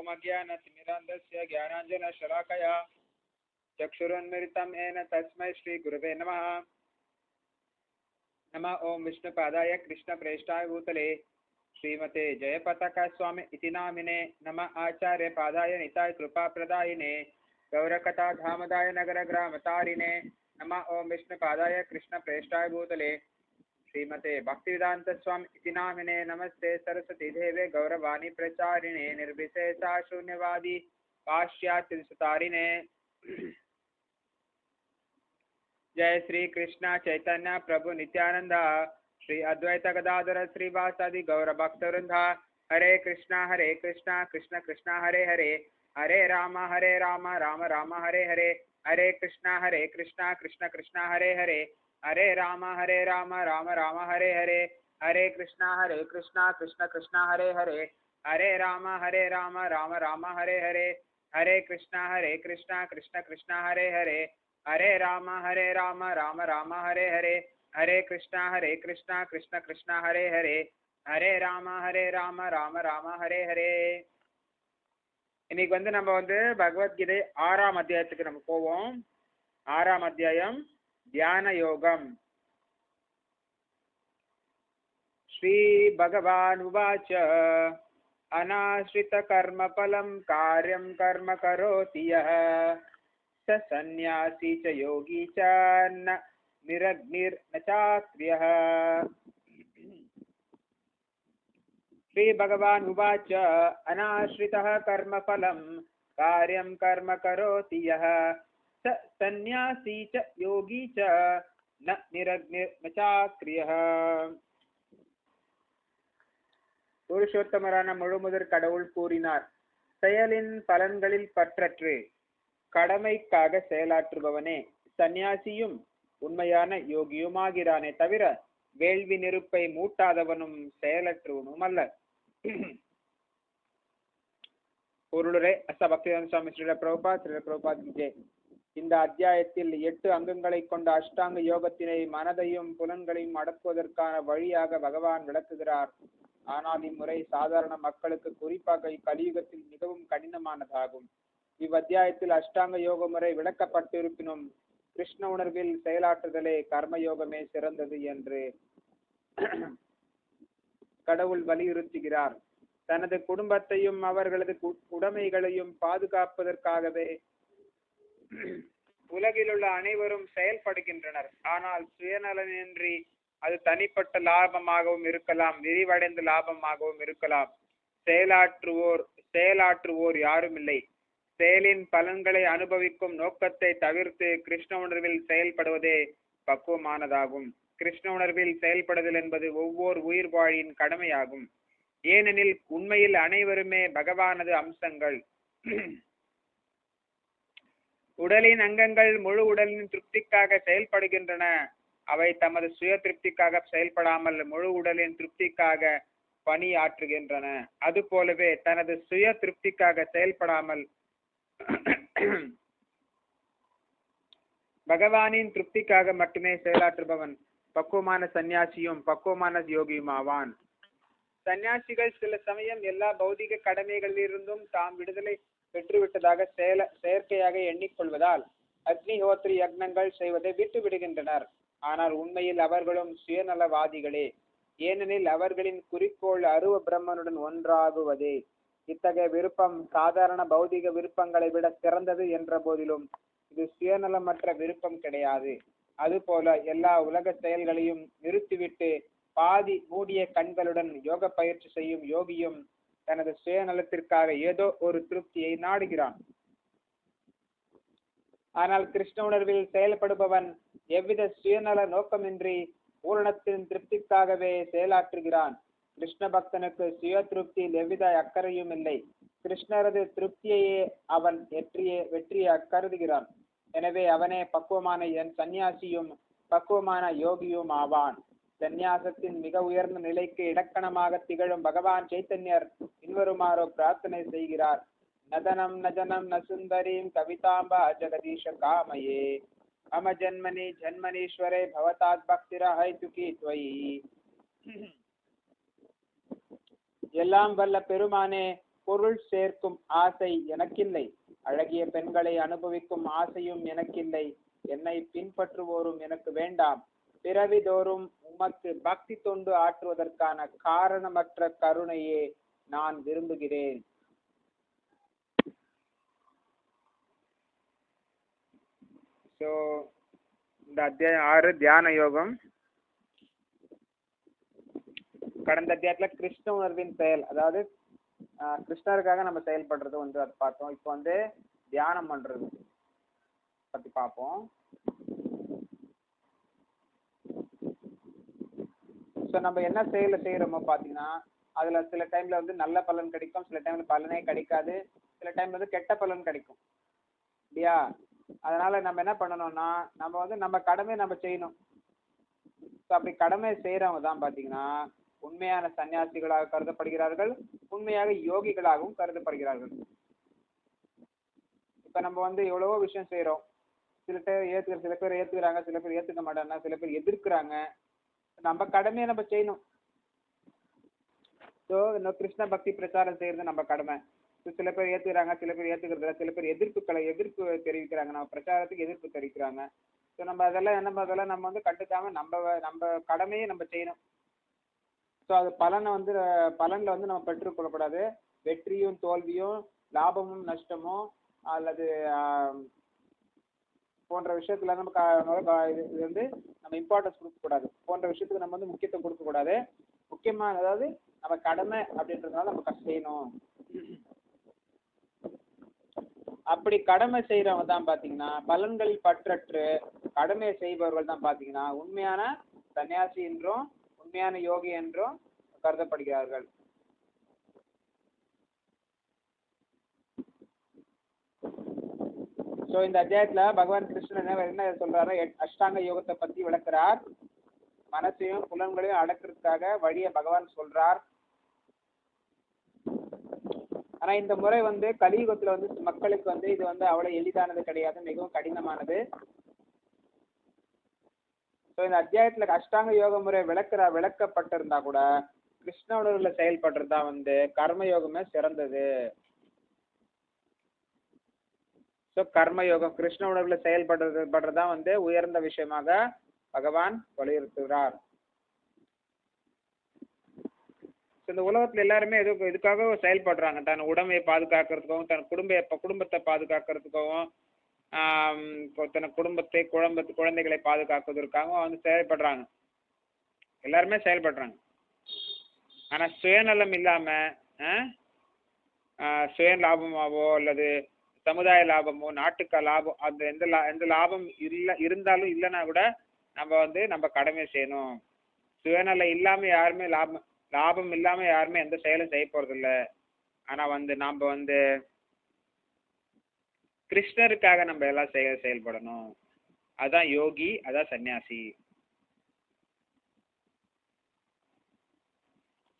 ॐ अज्ञानतिमिरान्धस्य ज्ञानाञ्जनशलाकया चक्षुरुन्मिलितं नमः। नमः ॐ विष्णुपादाय कृष्णप्रेष्ठाय भूतले। श्रीमते जयपताका स्वामी नामिने नमः आचार्यपादाय निताय कृपाप्रदायिने। गौरकथा धामदाय नमः ॐ विष्णुपादाय कृष्णप्रेष्ठाय भूतले। श्रीमते भक्तिवेदांत स्वामी नामिने नमस्ते सरस्वती देवे गौरवाणी प्रचारिणे निर्विशेषा शून्यवादी पाश्चात्य जय श्री कृष्ण चैतन्य प्रभु नित्यानंद श्री अद्वैत गदाधर श्रीवासादि गौर भक्तवृंद हरे कृष्णा हरे कृष्णा, कृष्ण कृष्णा, हरे हरे। हरे राम हरे राम राम राम, हरे हरे। हरे कृष्णा हरे कृष्णा, कृष्ण कृष्णा, हरे हरे। हरे राम हरे राम राम राम हरे हरे हरे कृष्णा हरे कृष्णा कृष्ण कृष्ण हरे हरे हरे राम हरे राम राम राम हरे हरे हरे कृष्णा हरे कृष्णा कृष्ण कृष्ण हरे हरे हरे राम हरे राम राम राम हरे हरे हरे कृष्णा हरे कृष्णा कृष्ण कृष्ण हरे हरे ஹரே ராம ஹரே ராம ராம ராம ஹரே ஹரே இன்னைக்கு வந்து நம்ம வந்து பகவத்கீதை ஆறாம் அத்தியாயத்துக்கு நம்ம போவோம் ஆறாம் அத்தியாயம் ध्यान योगम श्री भगवान उवाच अनाश्रित कर्म फलम कार्यम कर्म करोति यः। स सन्यासी च योगी च न निरग्निर्न चात्र्यः श्री भगवान उवाच, अनाश्रितः कर्म फलम कार्यम कर्म करोति यः। स सन्न्यासी च योगी च न निरग्निर्न चाक्रियः புருஷோத்தமரான முழுமுதற் கடவுள் கூறினார் செயலின் பலன்களில் பற்றற்று கடமைக்காக செயலாற்றுபவனே சந்நியாசியும் உண்மையான யோகியுமாகிறானே தவிர வேள்வி நெருப்பை மூட்டாதவனும் செயலற்றுவனும் அல்ல பொருளுரை அச பக்திவேதாந்த சுவாமி ஸ்ரீல பிரபுபா ஸ்ரீல பிரபுபாத் விஜய் இந்த அத்தியாயத்தில் எட்டு அங்கங்களை கொண்ட அஷ்டாங்க யோகத்தினை மனதையும் புலன்களையும் அடக்குவதற்கான வழியாக பகவான் விளக்குகிறார். ஆனால் இம்முறை சாதாரண மக்களுக்கு குறிப்பாக இக்கலியுகத்தில் மிகவும் கடினமானதாகும். இவ்வத்தியாயத்தில் அஷ்டாங்க யோக முறை விளக்கப்பட்டிருப்பினும் கிருஷ்ண உணர்வில் செயலாற்றுதலே கர்ம யோகமே சிறந்தது என்று கடவுள் வலியுறுத்துகிறார். தனது குடும்பத்தையும் அவர்களது உடைமைகளையும் பாதுகாப்பதற்காகவே உலகில் உள்ள அனைவரும் செயல்படுகின்றனர். ஆனால் சுயநலனின்றி அது தனிப்பட்ட லாபமாகவும் இருக்கலாம் விரிவடைந்த லாபமாகவும் இருக்கலாம். செயலாற்றுவோர் செயலாற்றுவோர் யாரும் இல்லை. செயலின் பலன்களை அனுபவிக்கும் நோக்கத்தை தவிர்த்து கிருஷ்ண உணர்வில் செயல்படுவதே பக்குவமானதாகும். கிருஷ்ண உணர்வில் செயல்படுதல் என்பது ஒவ்வொரு உயிர் வாழின் கடமையாகும். ஏனெனில் உண்மையில் அனைவருமே பகவானது அம்சங்கள். உடலின் அங்கங்கள் முழு உடலின் திருப்திக்காக செயல்படுகின்றன. அவை தமது சுய திருப்திக்காக செயல்படாமல் முழு உடலின் திருப்திக்காக பணியாற்றுகின்றன. அது போலவே தனது சுய திருப்திக்காக செயல்படாமல் பகவானின் திருப்திக்காக மட்டுமே செயலாற்றுபவன் பக்குவமான சந்நியாசியும் பக்குவமான யோகியும் ஆவான் சந்நியாசிகள் சில சமயம் எல்லா பௌதிக கடமைகளிலிருந்தும் தாம் விடுதலை பெற்றுவிட்டதாக செயல செயற்கையாக எண்ணிக்கொள்வதால் அக்னிஹோத்ரி யக்னங்கள் செய்வதை விட்டு விடுகின்றனர் ஆனால் உண்மையில் அவர்களும் சுயநலவாதிகளே. ஏனெனில் அவர்களின் குறிக்கோள் அருவ பிரம்மனுடன் ஒன்றாகுவதே. இத்தகைய விருப்பம் சாதாரண பௌதிக விருப்பங்களை விட சிறந்தது என்ற போதிலும் இது சுயநலமற்ற விருப்பம் கிடையாது. அதுபோல எல்லா உலக செயல்களையும் நிறுத்திவிட்டு பாதி மூடிய கண்களுடன் யோக பயிற்சி செய்யும் யோகியும் தனது சுயநலத்திற்காக ஏதோ ஒரு திருப்தியை நாடுகிறான். ஆனால் கிருஷ்ண உணர்வில் செயல்படுபவன் எவ்வித சுயநல நோக்கமின்றி பூரணத்தின் திருப்திக்காகவே செயலாற்றுகிறான். கிருஷ்ண பக்தனுக்கு சுய திருப்தியில் எவ்வித அக்கறையும் இல்லை. கிருஷ்ணரது திருப்தியையே அவன் வெற்றியே வெற்றியை கருதுகிறான். எனவே அவனே பக்குவமான என் சந்நியாசியும் பக்குவமான யோகியும் ஆவான். சந்நியாசத்தின் மிக உயர்ந்த நிலைக்கு இலக்கணமாக திகழும் பகவான் சைத்தன்யர் பின்வருமாறோ பிரார்த்தனை செய்கிறார். நதனம் நஜனம் நசுந்தரீம் கவிதாம்பா ஜெகதீஷ காமயே மம ஜன்மனி ஜன்மனீஸ்வரே பவதாத் பக்திரஹைதுகி துவயி. எல்லாம் வல்ல பெருமானே பொருள் சேர்க்கும் ஆசை எனக்கில்லை. அழகிய பெண்களை அனுபவிக்கும் ஆசையும் எனக்கில்லை. என்னை பின்பற்றுவோரும் எனக்கு வேண்டாம். பிறவிதோறும் உமக்கு பக்தி தொண்டு ஆற்றுவதற்கான காரணமற்ற கருணையே நான் விரும்புகிறேன். ஸோ இந்த அத்தியாயம் ஆறு தியான யோகம். கடந்த அத்தியாயத்துல கிருஷ்ண உணர்வின் செயல் அதாவது கிருஷ்ணருக்காக நம்ம செயல்படுறது வந்து அது பார்த்தோம். இப்போ வந்து தியானம் பண்றது பத்தி பார்ப்போம். ஸோ நம்ம என்ன செயலை செய்யறோமோ பார்த்தீங்கன்னா அதுல சில டைம்ல வந்து நல்ல பலன் கிடைக்கும் சில டைம்ல பலனே கிடைக்காது. சில டைம்ல வந்து கெட்ட பலன் கிடைக்கும். இல்லையா? அதனால நம்ம என்ன பண்ணணும்னா நம்ம வந்து நம்ம கடமை நம்ம செய்யணும். ஸோ அப்படி கடமை செய்யறவங்க தான் பார்த்தீங்கன்னா உண்மையான சன்னியாசிகளாக கருதப்படுகிறார்கள் உண்மையாக யோகிகளாகவும் கருதப்படுகிறார்கள். இப்ப நம்ம வந்து எவ்வளவோ விஷயம் செய்யறோம் சில பேர் ஏத்துக்கிற சில பேர் ஏத்துக்கிறாங்க சில பேர் ஏத்துக்க மாட்டாங்க சில பேர் எதிர்க்கிறாங்க. நம்ம கடமையை நம்ம செய்யணும். ஸோ இந்த கிருஷ்ண பக்தி பிரச்சாரம் செய்யறது நம்ம கடமை. சில பேர் ஏத்துக்கிறாங்க சில பேர் ஏத்துக்கிறது சில பேர் எதிர்ப்புகளை எதிர்ப்பு தெரிவிக்கிறாங்க. நம்ம பிரச்சாரத்துக்கு எதிர்ப்பு தெரிவிக்கிறாங்க. ஸோ நம்ம அதெல்லாம் என்ன அதெல்லாம் நம்ம வந்து கண்டுக்காம நம்ம நம்ம கடமையை நம்ம செய்யணும். ஸோ அது பலனை வந்து பலனில் வந்து நம்ம பெற்றுக்கொள்ளக்கூடாது வெற்றியும் தோல்வியும் லாபமும் நஷ்டமும் அல்லது போன்ற விஷயத்துல நம்ம இது வந்து நம்ம இம்பார்ட்டன்ஸ் கொடுக்கக்கூடாது. போன்ற விஷயத்துக்கு நம்ம வந்து முக்கியத்துவம் கொடுக்கக்கூடாது. முக்கியமான அதாவது நம்ம கடமை அப்படின்றதுனால நம்ம கஷ்டம் செய்யணும். அப்படி கடமை செய்யறவங்க தான் பாத்தீங்கன்னா பலன்களில் பற்றற்று கடமையை செய்பவர்கள் தான் பாத்தீங்கன்னா உண்மையான சன்னியாசி என்றும் உண்மையான யோகி என்றும் கருதப்படுகிறார்கள். ஸோ இந்த அத்தியாயத்துல பகவான் கிருஷ்ணன் என்ன என்ன சொல்றாரு அஷ்டாங்க யோகத்தை பத்தி விளக்குறார். மனசையும் புலன்களையும் அடக்கிறதுக்காக வழியை பகவான் சொல்றார். ஆனா இந்த முறை வந்து கலியுகத்துல வந்து மக்களுக்கு வந்து இது வந்து அவ்வளவு எளிதானது கிடையாது மிகவும் கடினமானது. ஸோ இந்த அத்தியாயத்துல அஷ்டாங்க யோக முறை விளக்குற விளக்கப்பட்டிருந்தா கூட கிருஷ்ண உணர்வுல வந்து கர்ம யோகமே சிறந்தது. ஸோ கர்மயோகம் கிருஷ்ண உணர்வுல செயல்படுறது படுறதுதான் வந்து உயர்ந்த விஷயமாக பகவான் வலியுறுத்துகிறார். இந்த உலகத்துல எல்லாருமே எது இதுக்காக செயல்படுறாங்க. தன் உடமையை பாதுகாக்கிறதுக்காகவும் தன் குடும்ப குடும்பத்தை பாதுகாக்கிறதுக்காகவும் இப்போ தன் குடும்பத்தை குழம்பத்து குழந்தைகளை பாதுகாக்கிறதுக்காகவும் வந்து செயல்படுறாங்க. எல்லாருமே செயல்படுறாங்க. ஆனா சுயநலம் இல்லாம ஆஹ், ஆஹ், சுய லாபமாவோ அல்லது சமுதாய லாபமோ நாட்டுக்கு லாபம் அந்த எந்த லா எந்த லாபம் இல்ல இருந்தாலும் இல்லைன்னா கூட நம்ம வந்து நம்ம கடமை செய்யணும். சுயநலம் இல்லாம யாருமே லாபம் லாபம் இல்லாம யாருமே எந்த செயலும் செய்ய போறது இல்ல ஆனா வந்து நாம வந்து கிருஷ்ணருக்காக நம்ம எல்லாம் செயல் செயல்படணும். அதான் யோகி அதான் சன்னியாசி.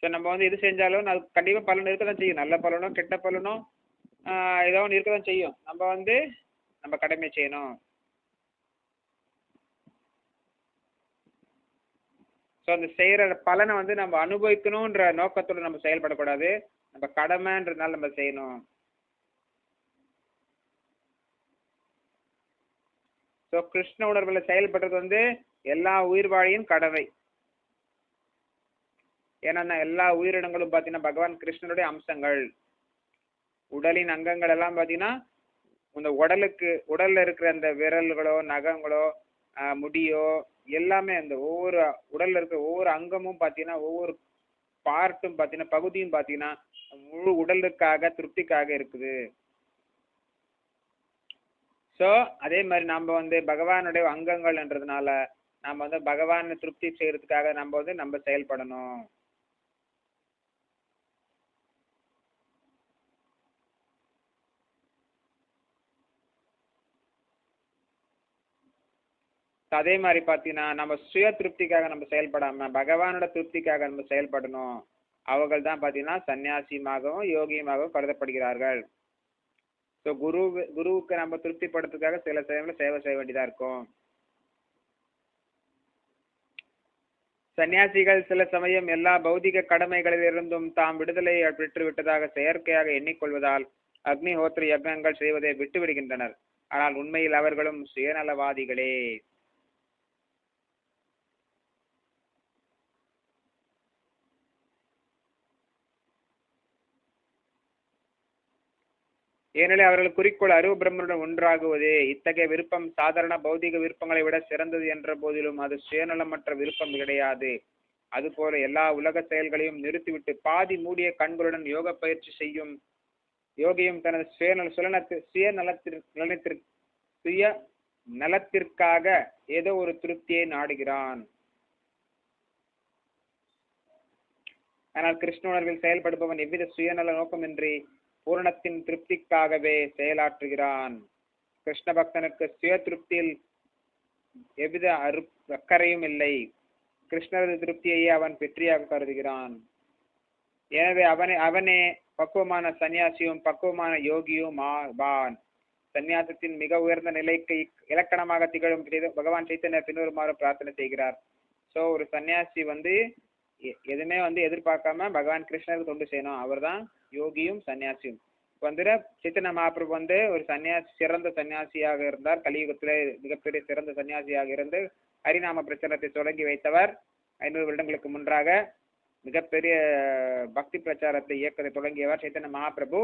ஸோ நம்ம வந்து எது செஞ்சாலும் அது கண்டிப்பாக பலன் இருக்க தான் செய்யும். நல்ல பலனும் கெட்ட பலனும் ஏதோ ஒன்று இருக்க தான் செய்யும். நம்ம வந்து நம்ம கடமை செய்யணும். ஸோ அந்த செய்கிற பலனை வந்து நம்ம அனுபவிக்கணுன்ற நோக்கத்தோடு நம்ம செயல்படக்கூடாது. நம்ம கடமைன்றதுனால நம்ம செய்யணும். ஸோ கிருஷ்ண உணர்வில் செயல்படுறது வந்து எல்லா உயிர் வாழியும் கடமை. ஏன்னா எல்லா உயிரினங்களும் பார்த்தீங்கன்னா பகவான் கிருஷ்ணனுடைய அம்சங்கள். உடலின் அங்கங்கள் எல்லாம் பார்த்தீங்கன்னா இந்த உடலுக்கு உடல்ல இருக்கிற அந்த விரல்களோ நகங்களோ முடியோ எல்லாமே அந்த ஒவ்வொரு உடல்ல இருக்கிற ஒவ்வொரு அங்கமும் பார்த்தீங்கன்னா ஒவ்வொரு பார்ட்டும் பார்த்தீங்கன்னா பகுதியும் பார்த்தீங்கன்னா முழு உடலுக்காக திருப்திக்காக இருக்குது. ஸோ அதே மாதிரி நம்ம வந்து பகவானுடைய அங்கங்கள்ன்றதுனால நம்ம வந்து பகவானை திருப்தி செய்யறதுக்காக நம்ம வந்து நம்ம செயல்படணும். அதே மாதிரி பார்த்தீங்கன்னா நம்ம சுய திருப்திக்காக நம்ம செயல்படாமல் பகவானோட திருப்திக்காக நம்ம செயல்படணும். அவர்கள் தான் பார்த்தீங்கன்னா சன்னியாசியமாகவும் யோகியமாகவும் கருதப்படுகிறார்கள். ஸோ குரு குருவுக்கு நம்ம திருப்திப்படுத்துறதுக்காக சில சமயங்களில் சேவை செய்ய வேண்டியதாக இருக்கும். சன்னியாசிகள் சில சமயம் எல்லா பௌதிக கடமைகளிலிருந்தும் தாம் விடுதலை பெற்று விட்டதாக செயற்கையாக எண்ணிக்கொள்வதால் அக்னிஹோத்திர யக்னங்கள் செய்வதை விட்டுவிடுகின்றனர். ஆனால் உண்மையில் அவர்களும் சுயநலவாதிகளே. ஏனெனில் அவர்கள் குறிக்கோள் அருவ பிரம்மனுடன் ஒன்றாகுவதே. இத்தகைய விருப்பம் சாதாரண பௌதிக விருப்பங்களை விட சிறந்தது என்ற போதிலும் அது சுயநலமற்ற விருப்பம் கிடையாது. அதுபோல எல்லா உலக செயல்களையும் நிறுத்திவிட்டு பாதி மூடிய கண்களுடன் யோக பயிற்சி செய்யும் யோகியும் தனது சுயநல சுயநலத்து சுயநலத்திற்கு நலத்திற் சுய நலத்திற்காக ஏதோ ஒரு திருப்தியை நாடுகிறான். ஆனால் கிருஷ்ண உணர்வில் செயல்படுபவன் எவ்வித சுயநல நோக்கமின்றி பூரணத்தின் திருப்திக்காகவே செயலாற்றுகிறான். கிருஷ்ண பக்தனுக்கு சுய திருப்தியில் எவ்வித அரு அக்கறையும் இல்லை. கிருஷ்ணரது திருப்தியையே அவன் வெற்றியாக கருதுகிறான். எனவே அவனே அவனே பக்குவமான சன்னியாசியும் பக்குவமான யோகியும் ஆவான் சந்நியாசத்தின் மிக உயர்ந்த நிலைக்கு இலக்கணமாக திகழும் பகவான் சைத்தன்யா பின்வருமாறு பிரார்த்தனை செய்கிறார். சோ ஒரு சன்னியாசி வந்து எ- எதுவுமே வந்து எதிர்பார்க்காம பகவான் கிருஷ்ணருக்கு தொண்டு செய்யணும். அவர்தான் யோகியும் சன்னியாசியும். இப்ப வந்து சித்தன மகாபிரபு வந்து ஒரு சன்னியாசி சிறந்த சன்னியாசியாக இருந்தார். கலியுகத்திலே மிகப்பெரிய சிறந்த சன்னியாசியாக இருந்து ஹரிநாம பிரச்சாரத்தை தொடங்கி வைத்தவர். ஐநூறு வருடங்களுக்கு முன்றாக மிகப்பெரிய பக்தி பிரச்சாரத்தை இயக்கத்தை தொடங்கியவர் சைத்தன்ய மகாபிரபு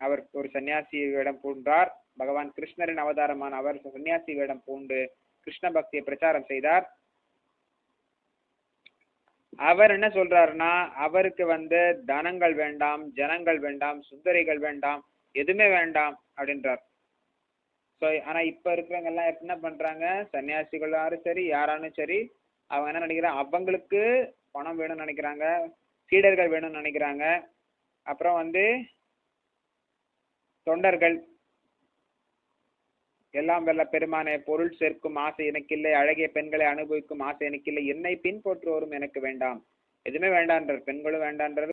அவர் ஒரு சன்னியாசி வேடம் பூண்டார். பகவான் கிருஷ்ணரின் அவதாரமான அவர் சன்னியாசி வேடம் பூண்டு கிருஷ்ண பக்தியை பிரச்சாரம் செய்தார். அவர் என்ன சொல்றாருன்னா அவருக்கு வந்து தனங்கள் வேண்டாம் ஜனங்கள் வேண்டாம் சுந்தரிகள் வேண்டாம் எதுவுமே வேண்டாம் அப்படின்றார். ஸோ ஆனா இப்ப இருக்கிறவங்க எல்லாம் என்ன பண்றாங்க? சன்னியாசிகளாரும் சரி யாரானும் சரி அவங்க என்ன நினைக்கிறாங்க? அவங்களுக்கு பணம் வேணும்னு நினைக்கிறாங்க சீடர்கள் வேணும்னு நினைக்கிறாங்க. அப்புறம் வந்து தொண்டர்கள் எல்லாம் வல்ல பெருமானே பொருள் சேர்க்கும் ஆசை எனக்கில்லை அழகிய பெண்களை அனுபவிக்கும் ஆசை எனக்கில்லை என்னை பின்பற்றுவோரும் எனக்கு வேண்டாம். எதுவுமே வேண்டான்றார் பெண்களும் வேண்டான்றார்